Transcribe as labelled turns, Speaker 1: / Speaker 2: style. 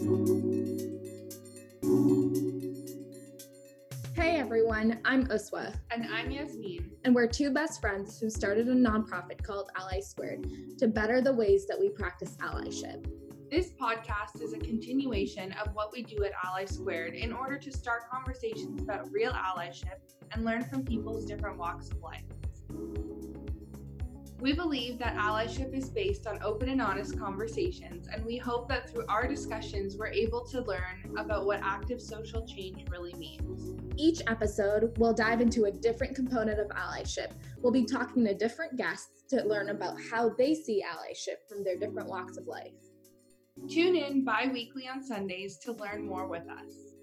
Speaker 1: Hey everyone, I'm Uswa.
Speaker 2: And I'm Yasmin.
Speaker 1: And we're two best friends who started a nonprofit called Ally Squared to better the ways that we practice allyship.
Speaker 2: This podcast is a continuation of what we do at Ally Squared in order to start conversations about real allyship and learn from people's different walks of life. We believe that allyship is based on open and honest conversations, and we hope that through our discussions, we're able to learn about what active social change really means.
Speaker 1: Each episode, we'll dive into a different component of allyship. We'll be talking to different guests to learn about how they see allyship from their different walks of life.
Speaker 2: Tune in bi weekly on Sundays to learn more with us.